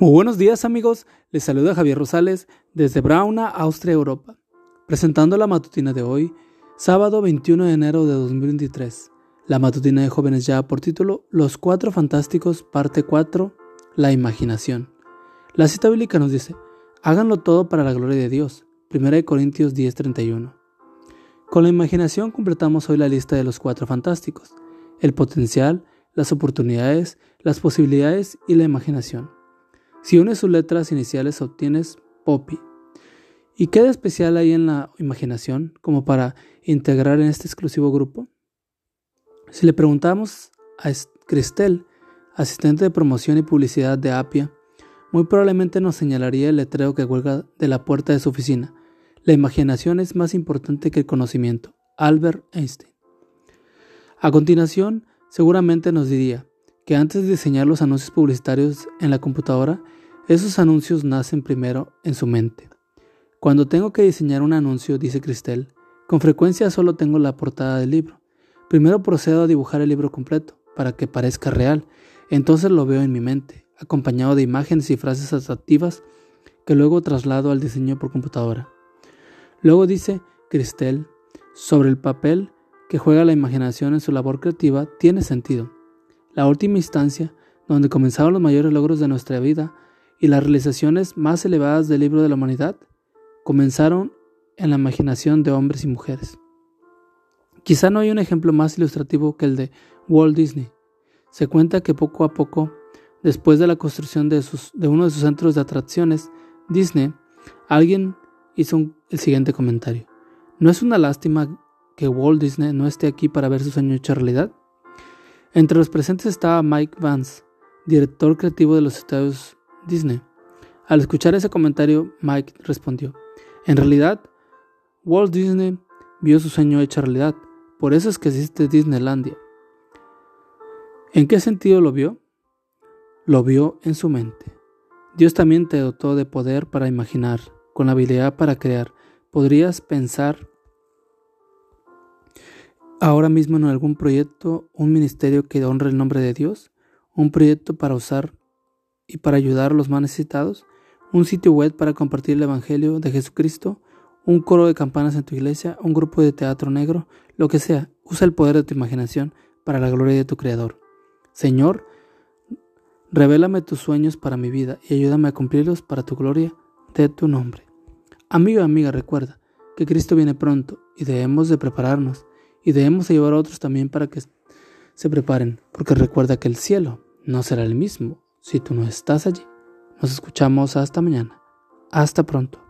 Muy buenos días amigos, les saluda Javier Rosales desde Brauna, Austria, Europa, presentando la matutina de hoy, sábado 21 de enero de 2023. La matutina de jóvenes ya por título Los Cuatro Fantásticos, parte 4, La Imaginación. La cita bíblica nos dice, háganlo todo para la gloria de Dios. 1 Corintios 10:31. Con la imaginación completamos hoy la lista de los cuatro fantásticos, el potencial, las oportunidades, las posibilidades y la imaginación. Si unes sus letras iniciales obtienes Poppy. ¿Y qué de especial hay en la imaginación como para integrar en este exclusivo grupo? Si le preguntamos a Cristel, asistente de promoción y publicidad de Apia, muy probablemente nos señalaría el letrero que cuelga de la puerta de su oficina. La imaginación es más importante que el conocimiento. Albert Einstein. A continuación, seguramente nos diría, que antes de diseñar los anuncios publicitarios en la computadora, esos anuncios nacen primero en su mente. Cuando tengo que diseñar un anuncio, dice Cristel, con frecuencia solo tengo la portada del libro. Primero procedo a dibujar el libro completo, para que parezca real, entonces lo veo en mi mente, acompañado de imágenes y frases atractivas que luego traslado al diseño por computadora. Luego dice Cristel, sobre el papel que juega la imaginación en su labor creativa tiene sentido la última instancia donde comenzaron los mayores logros de nuestra vida y las realizaciones más elevadas del libro de la humanidad, comenzaron en la imaginación de hombres y mujeres. Quizá no hay un ejemplo más ilustrativo que el de Walt Disney. Se cuenta que poco a poco, después de la construcción de, uno de sus centros de atracciones, Disney, alguien hizo el siguiente comentario. ¿No es una lástima que Walt Disney no esté aquí para ver su sueño hecho realidad? Entre los presentes estaba Mike Vance, director creativo de los Estados Disney. Al escuchar ese comentario, Mike respondió, en realidad, Walt Disney vio su sueño hecho realidad, por eso es que existe Disneylandia. ¿En qué sentido lo vio? Lo vio en su mente. Dios también te dotó de poder para imaginar, con habilidad para crear. Podrías pensar ahora mismo en algún proyecto, un ministerio que honre el nombre de Dios, un proyecto para usar y para ayudar a los más necesitados, un sitio web para compartir el Evangelio de Jesucristo, un coro de campanas en tu iglesia, un grupo de teatro negro, lo que sea, usa el poder de tu imaginación para la gloria de tu Creador. Señor, revélame tus sueños para mi vida y ayúdame a cumplirlos para tu gloria de tu nombre. Amigo y amiga, recuerda que Cristo viene pronto y debemos de prepararnos y debemos llevar a otros también para que se preparen, porque recuerda que el cielo no será el mismo si tú no estás allí. Nos escuchamos hasta mañana. Hasta pronto.